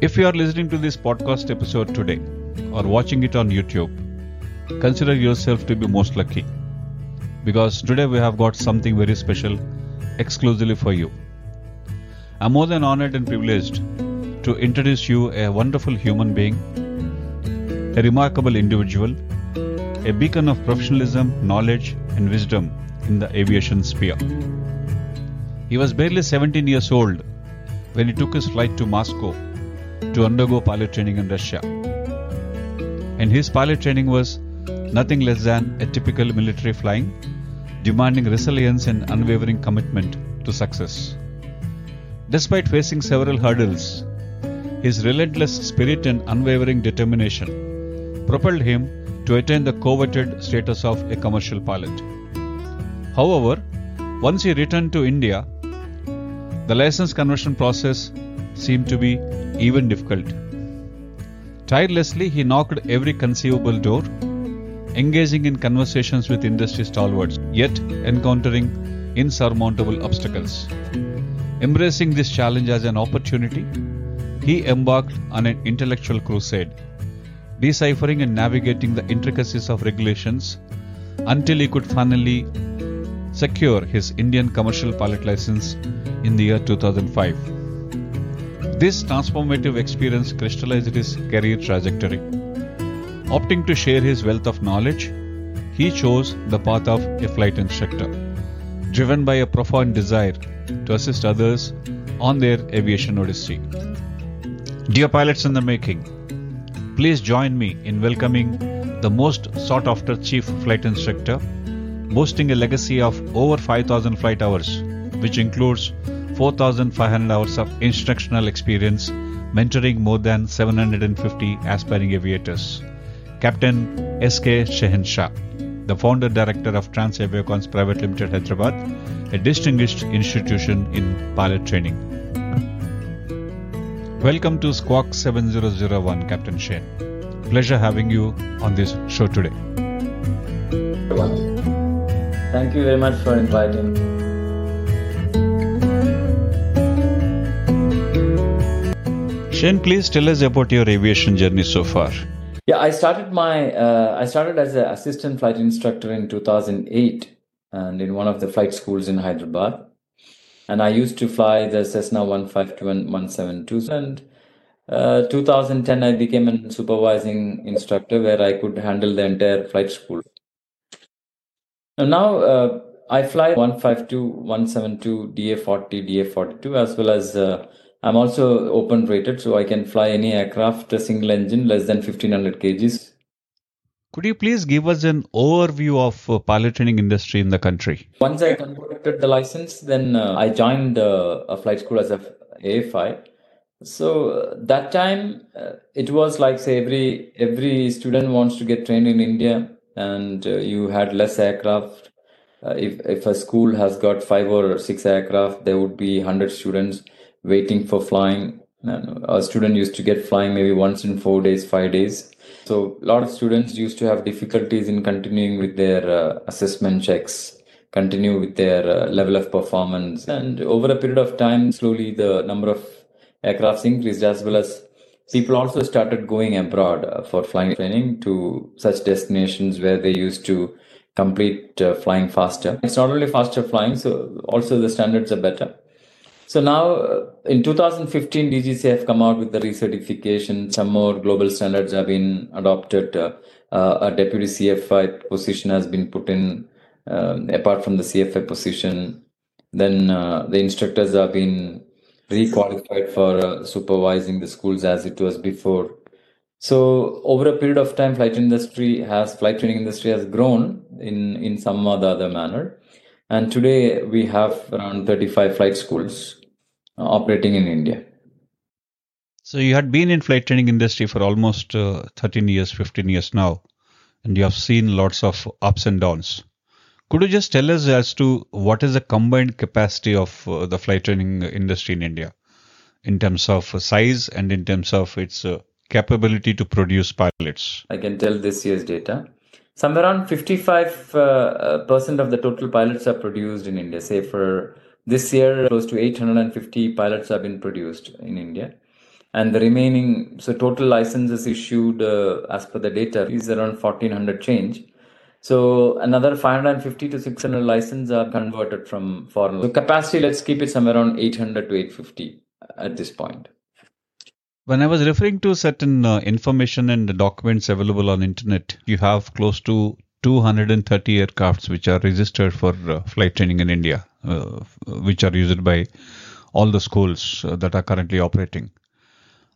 If you are listening to this podcast episode today or watching it on YouTube, consider yourself to be most lucky because today we have got something very special exclusively for you. I'm more than honored and privileged to introduce you a wonderful human being, a remarkable individual, a beacon of professionalism, knowledge, and wisdom in the aviation sphere. He was barely 17 years old when he took his flight to Moscow to undergo pilot training in Russia. And his pilot training was nothing less than a typical military flying, demanding resilience and unwavering commitment to success. Despite facing several hurdles, his relentless spirit and unwavering determination propelled him to attain the coveted status of a commercial pilot. However, once he returned to India, the license conversion process seemed to be even difficult. Tirelessly, he knocked every conceivable door, engaging in conversations with industry stalwarts, yet encountering insurmountable obstacles. Embracing this challenge as an opportunity, he embarked on an intellectual crusade, deciphering and navigating the intricacies of regulations until he could finally secure his Indian commercial pilot license in the year 2005. This transformative experience crystallized his career trajectory. Opting to share his wealth of knowledge, he chose the path of a flight instructor, driven by a profound desire to assist others on their aviation odyssey. Dear pilots in the making, please join me in welcoming the most sought after chief flight instructor, boasting a legacy of over 5,000 flight hours, which includes 4,500 hours of instructional experience, mentoring more than 750 aspiring aviators. Captain S.K. Shahinsha, the founder director of Trans Aviacons Private Limited Hyderabad, a distinguished institution in pilot training. Welcome to Squawk 7001, Captain Shane. Pleasure having you on this show today. Thank you very much for inviting. Shane, please tell us about your aviation journey so far. Yeah, I started my uh, I started as an assistant flight instructor in 2008, and in one of the flight schools in Hyderabad. And I used to fly the Cessna 152 and 172. And uh, 2010, I became a supervising instructor where I could handle the entire flight school. And now uh, I fly 152, 172, DA40, DA42, as well as uh, I'm also open rated, so I can fly any aircraft, a single engine, less than 1500 kgs. Could you please give us an overview of uh, pilot training industry in the country? Once I converted the license, then uh, I joined uh, a flight school as a AFI. So uh, that time uh, it was like say every every student wants to get trained in India, and uh, you had less aircraft. if if a school has got five or six aircraft, there would be hundred students waiting for flying. A student used to get flying maybe once in four days, five days. So a lot of students used to have difficulties in continuing with their uh, assessment checks, continue with their uh, level of performance. And over a period of time, slowly the number of aircrafts increased as well as people also started going abroad uh, for flying training to such destinations where they used to complete uh, flying faster. It's not only faster flying, so also the standards are better. So now uh, in 2015, DGC have come out with the recertification. Some more global standards have been adopted. Uh, uh, a deputy CFI position has been put in um, apart from the CFI position. Then uh, the instructors have been requalified for uh, supervising the schools as it was before. So over a period of time, flight industry has flight training industry has grown in in some or the other manner, and today we have around 35 flight schools operating in India. So you had been in flight training industry for almost uh, 13 years, 15 years now, and you have seen lots of ups and downs. Could you just tell us as to what is the combined capacity of uh, the flight training industry in India in terms of size and in terms of its uh, capability to produce pilots? I can tell this year's data. Somewhere around 55 uh, percent of the total pilots are produced in India. Say for this year, close to 850 pilots have been produced in India. and the remaining so total licenses issued uh, as per the data is around 1400 change. So another 550 to 600 licenses are converted from foreign. So capacity let's keep it somewhere around 800 to 850 at this point. When i was referring to certain uh, information and documents available on internet you have close to 230 aircrafts which are registered for uh, flight training in india which are used by all the schools uh, that are currently operating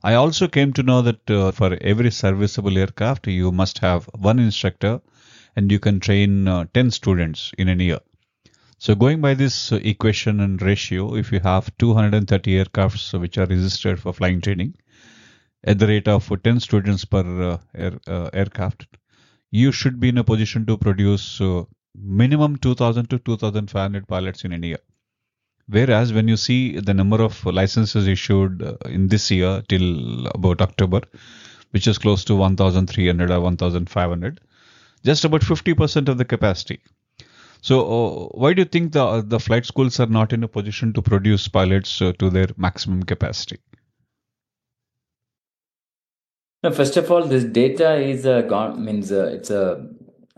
I also came to know that uh, for every serviceable aircraft, you must have one instructor and you can train uh, 10 students in a year. So, going by this uh, equation and ratio, if you have 230 aircrafts which are registered for flying training at the rate of 10 students per uh, air, uh, aircraft, you should be in a position to produce uh, minimum 2000 to 2500 pilots in a year. Whereas when you see the number of licenses issued uh, in this year till about October, which is close to 1,300 or 1,500, just about 50% of the capacity. So, uh, why do you think the the flight schools are not in a position to produce pilots uh, to their maximum capacity? No, first of all, this data is a means uh, it's a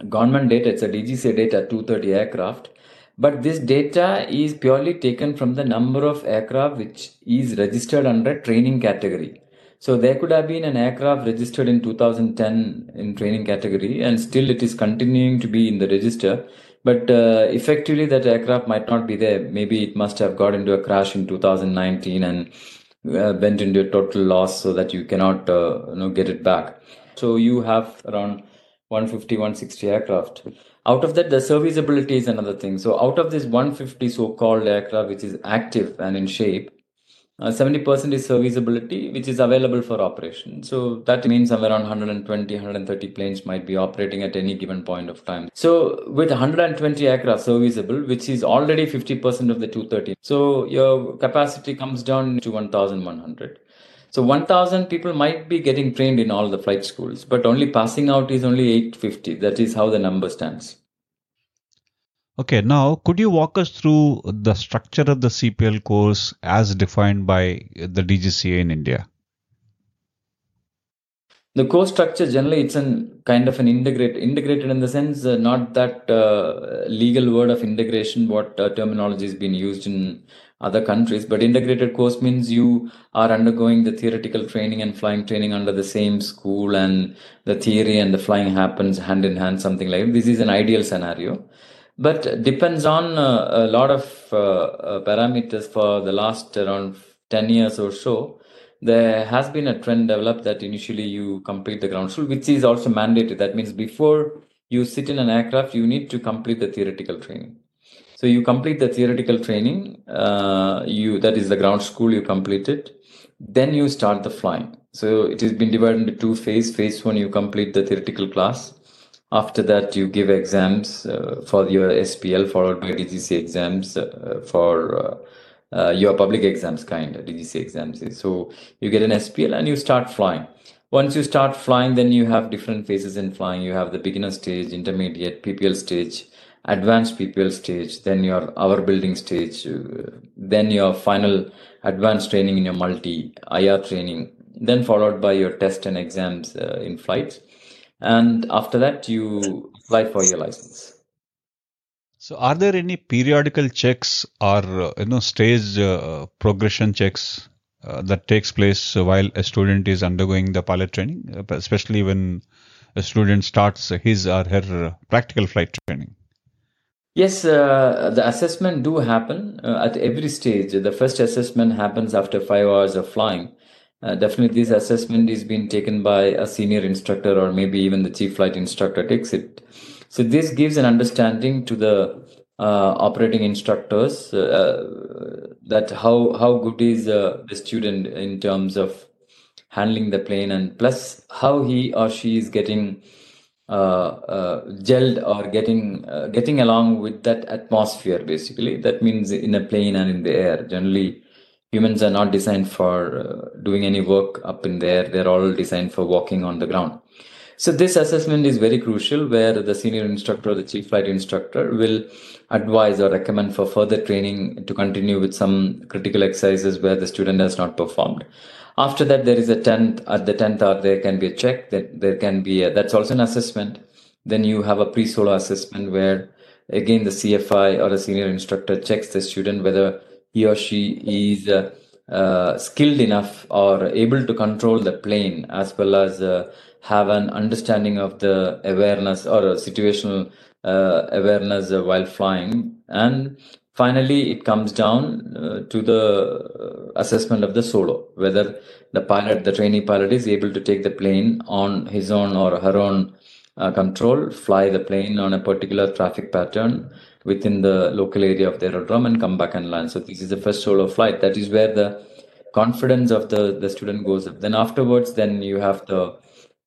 government data. It's a DGCA data, 230 aircraft but this data is purely taken from the number of aircraft which is registered under training category. So there could have been an aircraft registered in 2010 in training category and still it is continuing to be in the register. But uh, effectively that aircraft might not be there. Maybe it must have got into a crash in 2019 and uh, went into a total loss so that you cannot uh, you know, get it back. So you have around 150, 160 aircraft. Out of that the serviceability is another thing. So out of this 150 so-called aircraft which is active and in shape uh, 70% is serviceability which is available for operation. So that means somewhere around 120 130 planes might be operating at any given point of time. So with 120 aircraft serviceable which is already 50% of the 230 so your capacity comes down to 1100 so 1000 people might be getting trained in all the flight schools, but only passing out is only 850. That is how the number stands. Okay, now could you walk us through the structure of the CPL course as defined by the DGCA in India? The course structure generally it's an kind of an integrate integrated in the sense uh, not that uh, legal word of integration what uh, terminology has been used in other countries. But integrated course means you are undergoing the theoretical training and flying training under the same school, and the theory and the flying happens hand in hand, something like. This is an ideal scenario. But depends on uh, a lot of uh, uh, parameters for the last around 10 years or so. There has been a trend developed that initially you complete the ground school, which is also mandated. That means before you sit in an aircraft, you need to complete the theoretical training so you complete the theoretical training. Uh, you that is the ground school you completed. Then you start the flying. So it has been divided into two phases. Phase one, you complete the theoretical class. After that, you give exams uh, for your SPL, followed by DGC exams uh, for uh, uh, your public exams, kind of DGC exams. So you get an SPL and you start flying once you start flying then you have different phases in flying you have the beginner stage intermediate ppl stage advanced PPL stage, then your hour building stage, uh, then your final advanced training in your multi IR training, then followed by your test and exams uh, in flights. And after that, you apply for your license. So, are there any periodical checks or uh, you know stage uh, progression checks uh, that takes place while a student is undergoing the pilot training, uh, especially when a student starts his or her practical flight training? Yes, uh, the assessment do happen uh, at every stage. The first assessment happens after five hours of flying. Uh, definitely, this assessment is being taken by a senior instructor or maybe even the chief flight instructor takes it. So this gives an understanding to the uh, operating instructors uh, that how how good is uh, the student in terms of handling the plane and plus how he or she is getting gelled or getting uh, getting along with that atmosphere basically. That means in a plane and in the air. Generally humans are not designed for uh, doing any work up in the air. They're all designed for walking on the ground. So this assessment is very crucial where the senior instructor or the chief flight instructor will advise or recommend for further training to continue with some critical exercises where the student has not performed. After that, there is a 10th, at the 10th hour, there can be a check that there can be a, that's also an assessment. Then you have a pre-solo assessment where again the CFI or a senior instructor checks the student whether he or she is uh, uh, skilled enough or able to control the plane as well as uh, have an understanding of the awareness or situational uh, awareness while flying and finally it comes down uh, to the assessment of the solo whether the pilot the trainee pilot is able to take the plane on his own or her own uh, control fly the plane on a particular traffic pattern within the local area of the aerodrome and come back and land. So this is the first solo flight. That is where the confidence of the the student goes up. Then afterwards then you have the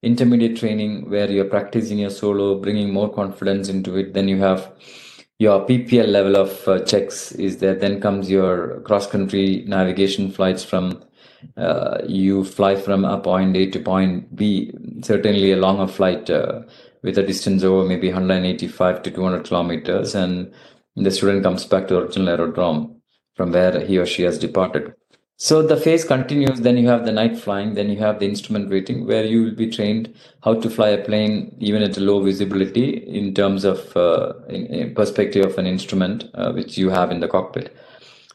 intermediate training where you're practicing your solo, bringing more confidence into it. Then you have your PPL level of uh, checks is there. Then comes your cross country navigation flights from uh, you fly from a point A to point B. Certainly a longer flight uh, with a distance over maybe 185 to 200 kilometers, and the student comes back to the original aerodrome from where he or she has departed. So the phase continues. Then you have the night flying. Then you have the instrument rating, where you will be trained how to fly a plane even at a low visibility in terms of uh, in, in perspective of an instrument uh, which you have in the cockpit.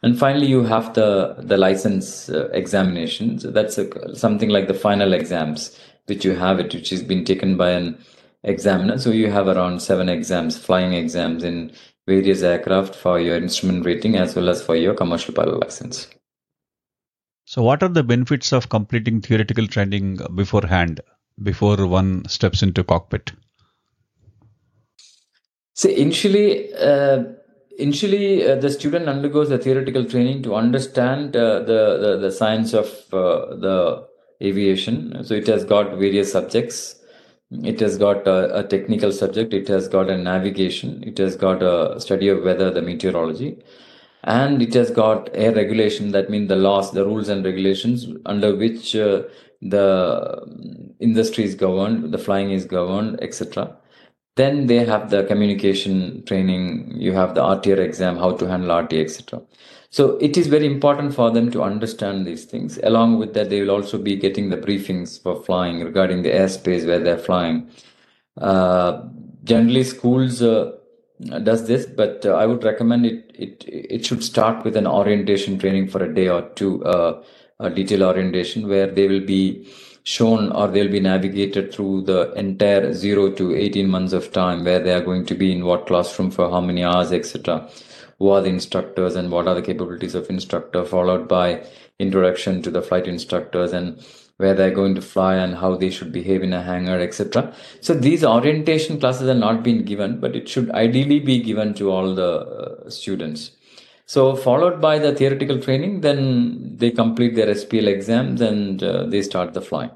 And finally, you have the the license uh, examinations. That's a, something like the final exams which you have it, which has been taken by an examiner. So you have around seven exams, flying exams in various aircraft for your instrument rating as well as for your commercial pilot license. So, what are the benefits of completing theoretical training beforehand, before one steps into cockpit? So, initially, uh, initially uh, the student undergoes the theoretical training to understand uh, the, the, the science of uh, the aviation. So, it has got various subjects. It has got a, a technical subject. It has got a navigation. It has got a study of weather, the meteorology and it has got air regulation that means the laws the rules and regulations under which uh, the industry is governed the flying is governed etc then they have the communication training you have the rtr exam how to handle rt etc so it is very important for them to understand these things. Along with that they will also be getting the briefings for flying regarding the airspace where they're flying. Uh, generally schools uh, does this, but uh, I would recommend it. It it should start with an orientation training for a day or two, uh, a detailed orientation where they will be shown or they'll be navigated through the entire zero to 18 months of time where they are going to be in what classroom for how many hours, etc. Who are the instructors and what are the capabilities of instructor, followed by introduction to the flight instructors and where they're going to fly and how they should behave in a hangar, etc. So these orientation classes are not being given, but it should ideally be given to all the uh, students. So followed by the theoretical training, then they complete their SPL exams and uh, they start the flying.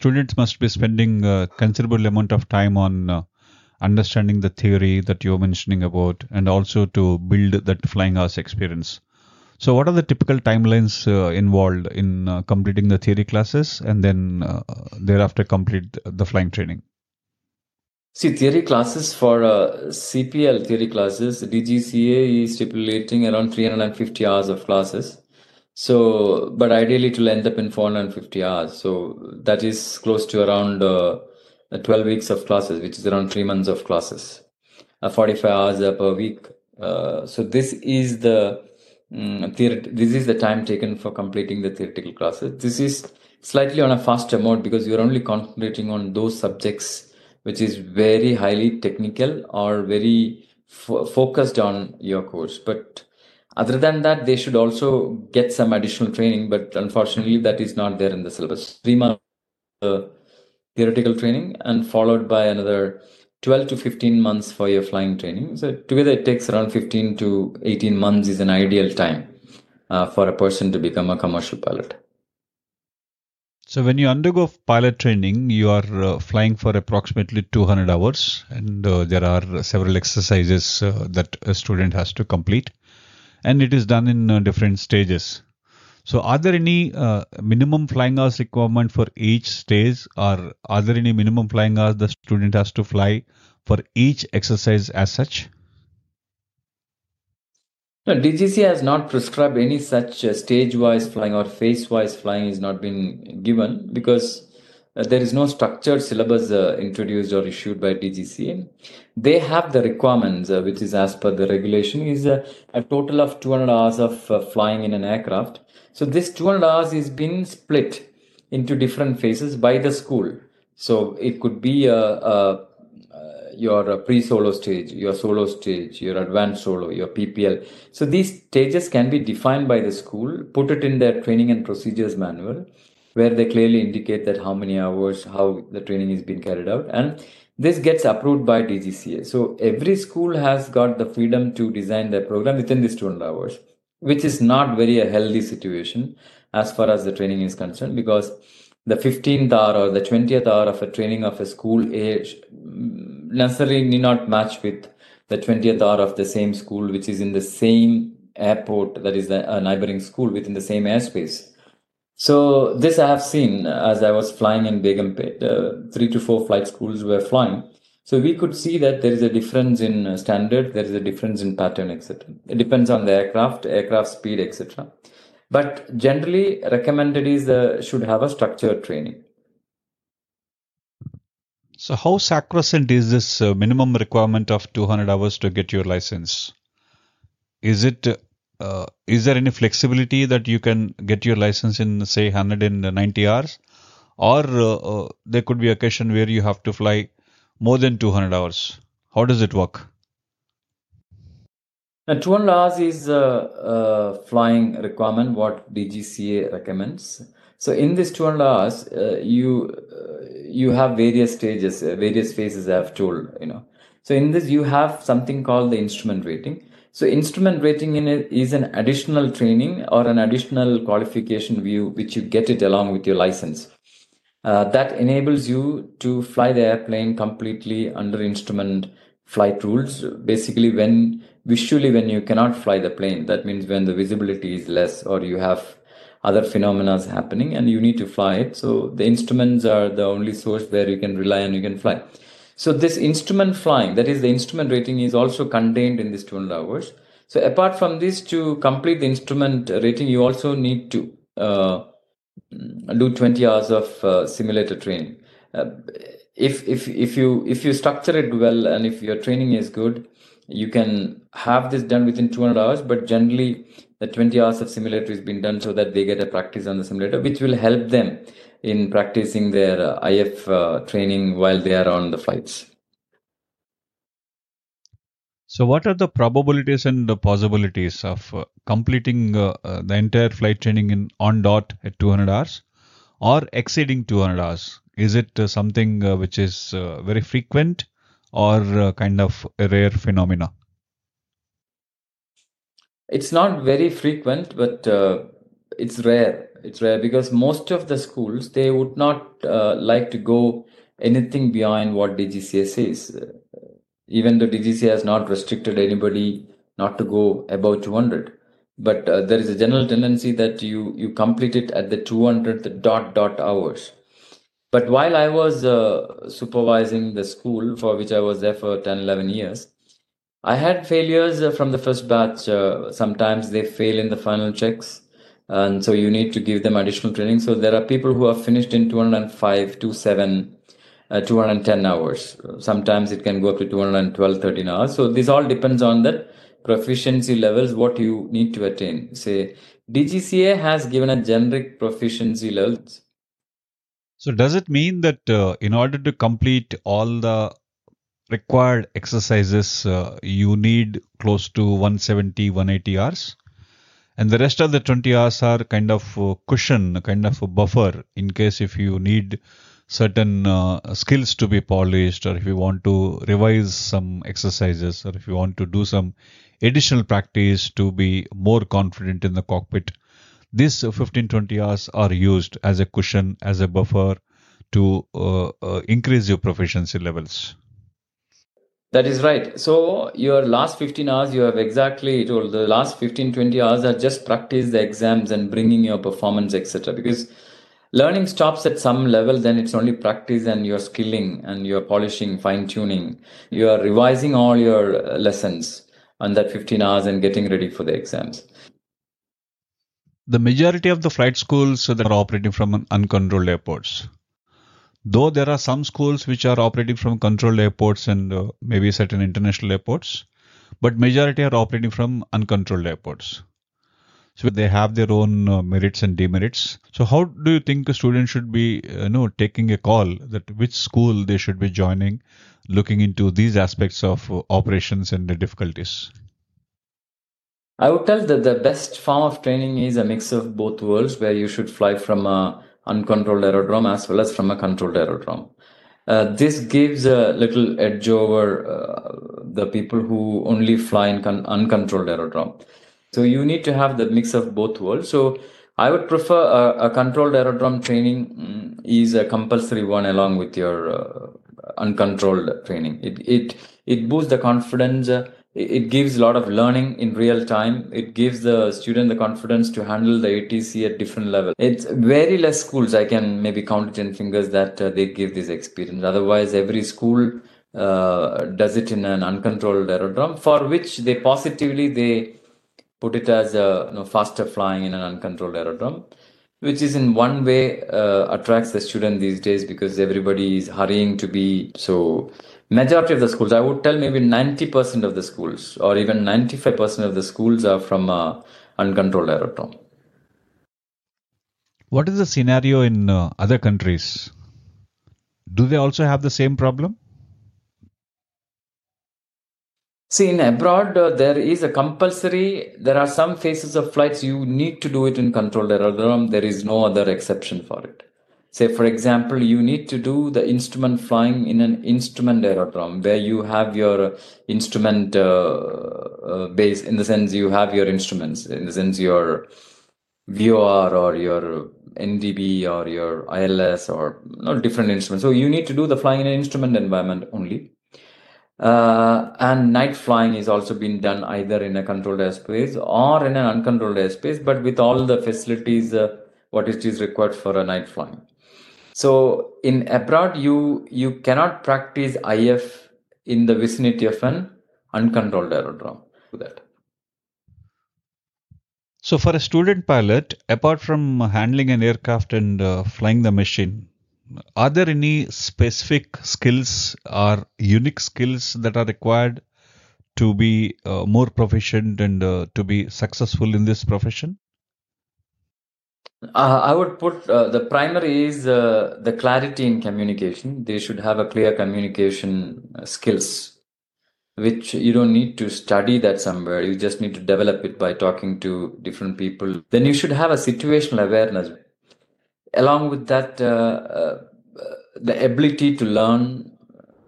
Students must be spending a considerable amount of time on uh, understanding the theory that you're mentioning about and also to build that flying hours experience. So, what are the typical timelines uh, involved in uh, completing the theory classes and then uh, thereafter complete the flying training? See, theory classes for uh, CPL theory classes, DGCA is stipulating around 350 hours of classes. So, but ideally it will end up in 450 hours. So, that is close to around uh, 12 weeks of classes, which is around three months of classes, uh, 45 hours per week. so, this is the Mm, this is the time taken for completing the theoretical classes. This is slightly on a faster mode because you're only concentrating on those subjects which is very highly technical or very f- focused on your course. But other than that, they should also get some additional training. But unfortunately, that is not there in the syllabus. Three months uh, theoretical training and followed by another 12 to 15 months for your flying training. So together it takes around 15 to 18 months is an ideal time uh, for a person to become a commercial pilot. So when you undergo pilot training, you are uh, flying for approximately 200 hours and uh, there are several exercises uh, that a student has to complete and it is done in uh, different stages. So, are there any uh, minimum flying hours requirement for each stage, or are there any minimum flying hours the student has to fly for each exercise as such? No, DGC has not prescribed any such uh, stage-wise flying or phase-wise flying is not been given because uh, there is no structured syllabus uh, introduced or issued by DGC. They have the requirements, uh, which is as per the regulation, is uh, a total of 200 hours of uh, flying in an aircraft. So this 200 hours is been split into different phases by the school. So it could be a, a your pre-solo stage, your solo stage, your advanced solo, your PPL. So these stages can be defined by the school, put it in their training and procedures manual, where they clearly indicate that how many hours, how the training is being carried out, and this gets approved by DGCA. So every school has got the freedom to design their program within these 200 hours, which is not very a healthy situation as far as the training is concerned because the 15th hour or the 20th hour of a training of a school age necessarily need not match with the 20th hour of the same school which is in the same airport that is a neighboring school within the same airspace. So this i have seen as i was flying in begumpet uh, three to four flight schools were flying so we could see that there is a difference in standard there is a difference in pattern etc it depends on the aircraft aircraft speed etc but generally recommended is uh, should have a structured training. So how sacrosanct is this uh, minimum requirement of 200 hours to get your license? Is it uh, is there any flexibility that you can get your license in say 190 hours? Or uh, uh, there could be a occasion where you have to fly more than 200 hours how does it work now, 200 hours is a, a, flying requirement what DGCA recommends. So in this 200 hours, uh, you uh, you have various stages, uh, various phases. I have told you know. So in this, you have something called the instrument rating. So instrument rating in it is an additional training or an additional qualification view which you get it along with your license. Uh, that enables you to fly the airplane completely under instrument flight rules. Basically, when visually when you cannot fly the plane that means when the visibility is less or you have other phenomena happening and you need to fly it. So the instruments are the only source where you can rely and you can fly. So this instrument flying that is the instrument rating is also contained in this 200 hours. So apart from this to complete the instrument rating you also need to uh, do 20 hours of uh, simulator training. Uh, if if if you if you structure it well and if your training is good you can have this done within 200 hours but generally the 20 hours of simulator is being done so that they get a practice on the simulator which will help them in practicing their uh, if uh, training while they are on the flights so what are the probabilities and the possibilities of uh, completing uh, uh, the entire flight training in on dot at 200 hours or exceeding 200 hours is it uh, something which is very frequent or uh, kind of a rare phenomena? It's not very frequent, but uh, it's rare. It's rare because most of the schools they would not uh, like to go anything beyond what DGCA says. Even though DGCA has not restricted anybody not to go above 200, but uh, there is a general tendency that you you complete it at the 200 dot dot hours but while I was uh, supervising the school for which I was there for 10, 11 years, I had failures uh, from the first batch. Uh, sometimes they fail in the final checks. And so you need to give them additional training. So there are people who have finished in 205, 27, uh, 210 hours. Sometimes it can go up to 212, 13 hours. So this all depends on that proficiency levels, what you need to attain. Say, DGCA has given a generic proficiency levels so does it mean that uh, in order to complete all the required exercises, uh, you need close to 170, 180 hours? And the rest of the 20 hours are kind of a cushion, kind of a buffer in case if you need certain uh, skills to be polished or if you want to revise some exercises or if you want to do some additional practice to be more confident in the cockpit these 15 20 hours are used as a cushion as a buffer to uh, uh, increase your proficiency levels That is right. So your last 15 hours, you have exactly told the last 15, 20 hours are just practice the exams and bringing your performance, etc. Because learning stops at some level, then it's only practice and you're skilling and you're polishing, fine tuning. You are revising all your lessons on that 15 hours and getting ready for the exams. The majority of the flight schools that are operating from uncontrolled airports though there are some schools which are operating from controlled airports and uh, maybe certain international airports but majority are operating from uncontrolled airports so they have their own uh, merits and demerits so how do you think a student should be uh, you know taking a call that which school they should be joining looking into these aspects of uh, operations and the difficulties i would tell that the best form of training is a mix of both worlds where you should fly from a uncontrolled aerodrome as well as from a controlled aerodrome. Uh, this gives a little edge over uh, the people who only fly in con- uncontrolled aerodrome. So you need to have the mix of both worlds. So I would prefer a, a controlled aerodrome training mm, is a compulsory one along with your uh, uncontrolled training. It it it boosts the confidence. Uh, it gives a lot of learning in real time it gives the student the confidence to handle the atc at different level it's very less schools i can maybe count it in fingers that uh, they give this experience otherwise every school uh, does it in an uncontrolled aerodrome for which they positively they put it as a you know, faster flying in an uncontrolled aerodrome which is in one way uh, attracts the student these days because everybody is hurrying to be so majority of the schools i would tell maybe 90% of the schools or even 95% of the schools are from uh, uncontrolled aerodrome. What is the scenario in uh, other countries? Do they also have the same problem See, in abroad, uh, there is a compulsory, there are some phases of flights you need to do it in controlled aerodrome. There is no other exception for it say for example you need to do the instrument flying in an instrument aerodrome where you have your instrument uh, uh, base in the sense you have your instruments in the sense your VOR or your NDB or your ILS or no, different instruments. So you need to do the flying in an instrument environment only. Uh, and night flying is also being done either in a controlled airspace or in an uncontrolled airspace, but with all the facilities uh, what it is required for a night flying. So in abroad, you you cannot practice IF in the vicinity of an uncontrolled aerodrome. Do that. So for a student pilot, apart from handling an aircraft and uh, flying the machine, are there any specific skills or unique skills that are required to be uh, more proficient and uh, to be successful in this profession? Uh, I would put uh, the primary is uh, the clarity in communication. They should have a clear communication uh, skills, which you don't need to study that somewhere. You just need to develop it by talking to different people. Then you should have a situational awareness. Along with that, uh, uh, the ability to learn.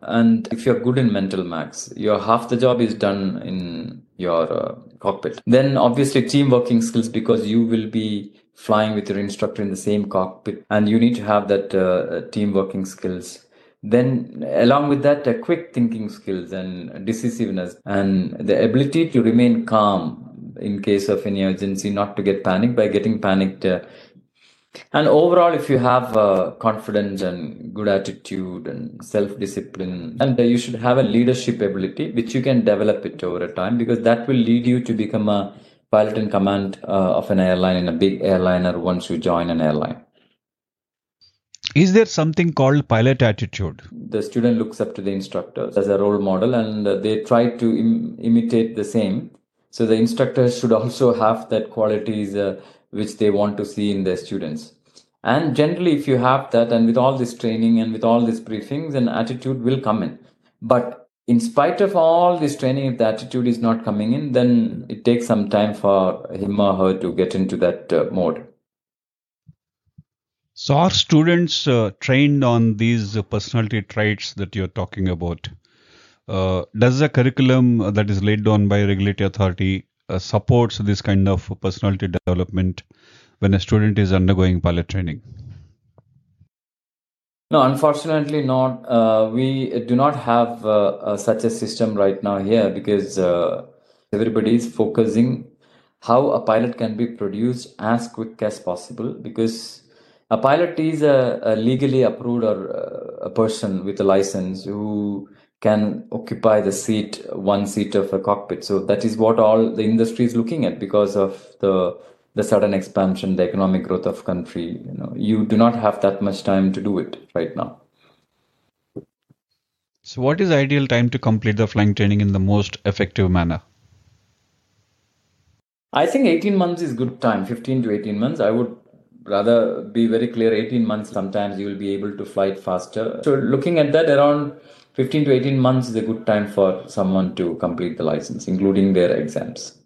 And if you're good in mental max your half the job is done in your cockpit. Then obviously team working skills because you will be flying with your instructor in the same cockpit and you need to have that uh, team working skills then along with that uh, quick thinking skills and decisiveness and the ability to remain calm in case of any urgency not to get panicked by getting panicked uh, and overall if you have uh, confidence and good attitude and self discipline and uh, you should have a leadership ability which you can develop it over a time because that will lead you to become a pilot in command uh, of an airline in a big airliner once you join an airline. Is there something called pilot attitude? The student looks up to the instructor as a role model and uh, they try to Im- imitate the same. So the instructors should also have that qualities uh, which they want to see in their students. And generally, if you have that, and with all this training and with all these briefings, an attitude will come in. But in spite of all this training, if the attitude is not coming in, then it takes some time for him or her to get into that uh, mode. So, are students uh, trained on these personality traits that you're talking about? Uh, does the curriculum that is laid down by regulatory authority uh, supports this kind of personality development when a student is undergoing pilot training? No, unfortunately not. Uh, we do not have uh, uh, such a system right now here because uh, everybody is focusing how a pilot can be produced as quick as possible because a pilot is a, a legally approved or uh, a person with a license who can occupy the seat one seat of a cockpit so that is what all the industry is looking at because of the the sudden expansion the economic growth of country you know you do not have that much time to do it right now So, what is the ideal time to complete the flying training in the most effective manner? I think 18 months is good time, 15 to 18 months. I would rather be very clear 18 months sometimes you will be able to fly it faster. So looking at that around 15 to 18 months is a good time for someone to complete the license including their exams.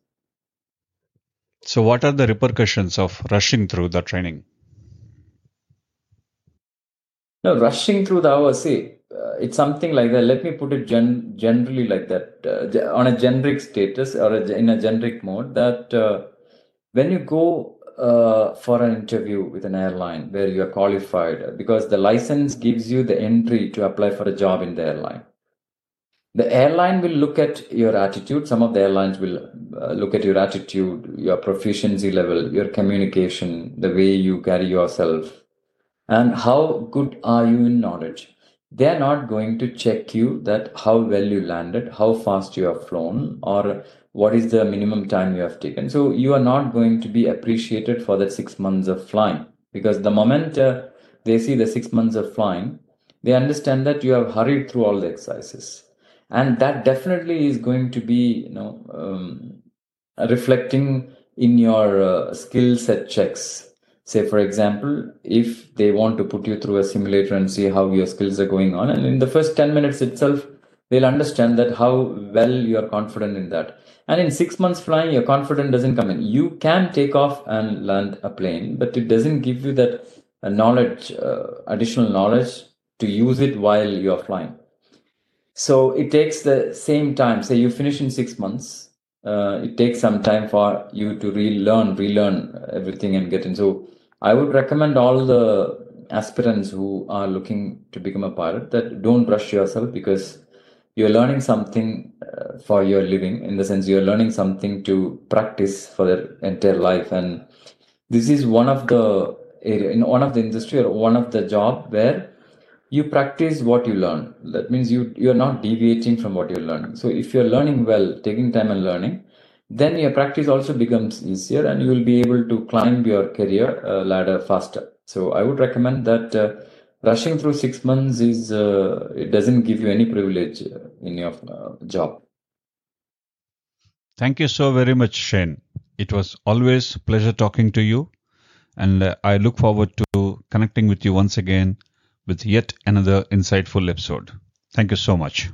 So, what are the repercussions of rushing through the training? No, rushing through the hours, see, uh, it's something like that. Let me put it gen- generally like that, uh, on a generic status or a, in a generic mode that uh, when you go uh, for an interview with an airline where you are qualified, because the license gives you the entry to apply for a job in the airline. The airline will look at your attitude. Some of the airlines will uh, look at your attitude, your proficiency level, your communication, the way you carry yourself, and how good are you in knowledge they are not going to check you that how well you landed how fast you have flown or what is the minimum time you have taken? So you are not going to be appreciated for that 6 months of flying. Because the moment uh, they see the 6 months of flying they understand that you have hurried through all the exercises. And that definitely is going to be you know um, reflecting in your uh, skill set checks. Say for example if they want to put you through a simulator and see how your skills are going on and in the first 10 minutes itself they'll understand that how well you are confident in that. And in six months flying your confidence doesn't come in. You can take off and land a plane but it doesn't give you that uh, knowledge uh, additional knowledge to use it while you're flying. So it takes the same time. Say you finish in six months uh, it takes some time for you to relearn relearn everything and get in. So i would recommend all the aspirants who are looking to become a pilot that don't rush yourself because you're learning something uh, for your living in the sense you're learning something to practice for their entire life. And this is one of the area in one of the industry or one of the job where you practice what you learn. That means you you're not deviating from what you're learning. So if you're learning well taking time and learning then your practice also becomes easier and you will be able to climb your career uh, ladder faster. So i would recommend that uh, rushing through 6 months is uh, it doesn't give you any privilege uh, in your uh, job Thank you so very much, Shane. It was always pleasure talking to you, and uh, I look forward to connecting with you once again with yet another insightful episode. Thank you so much.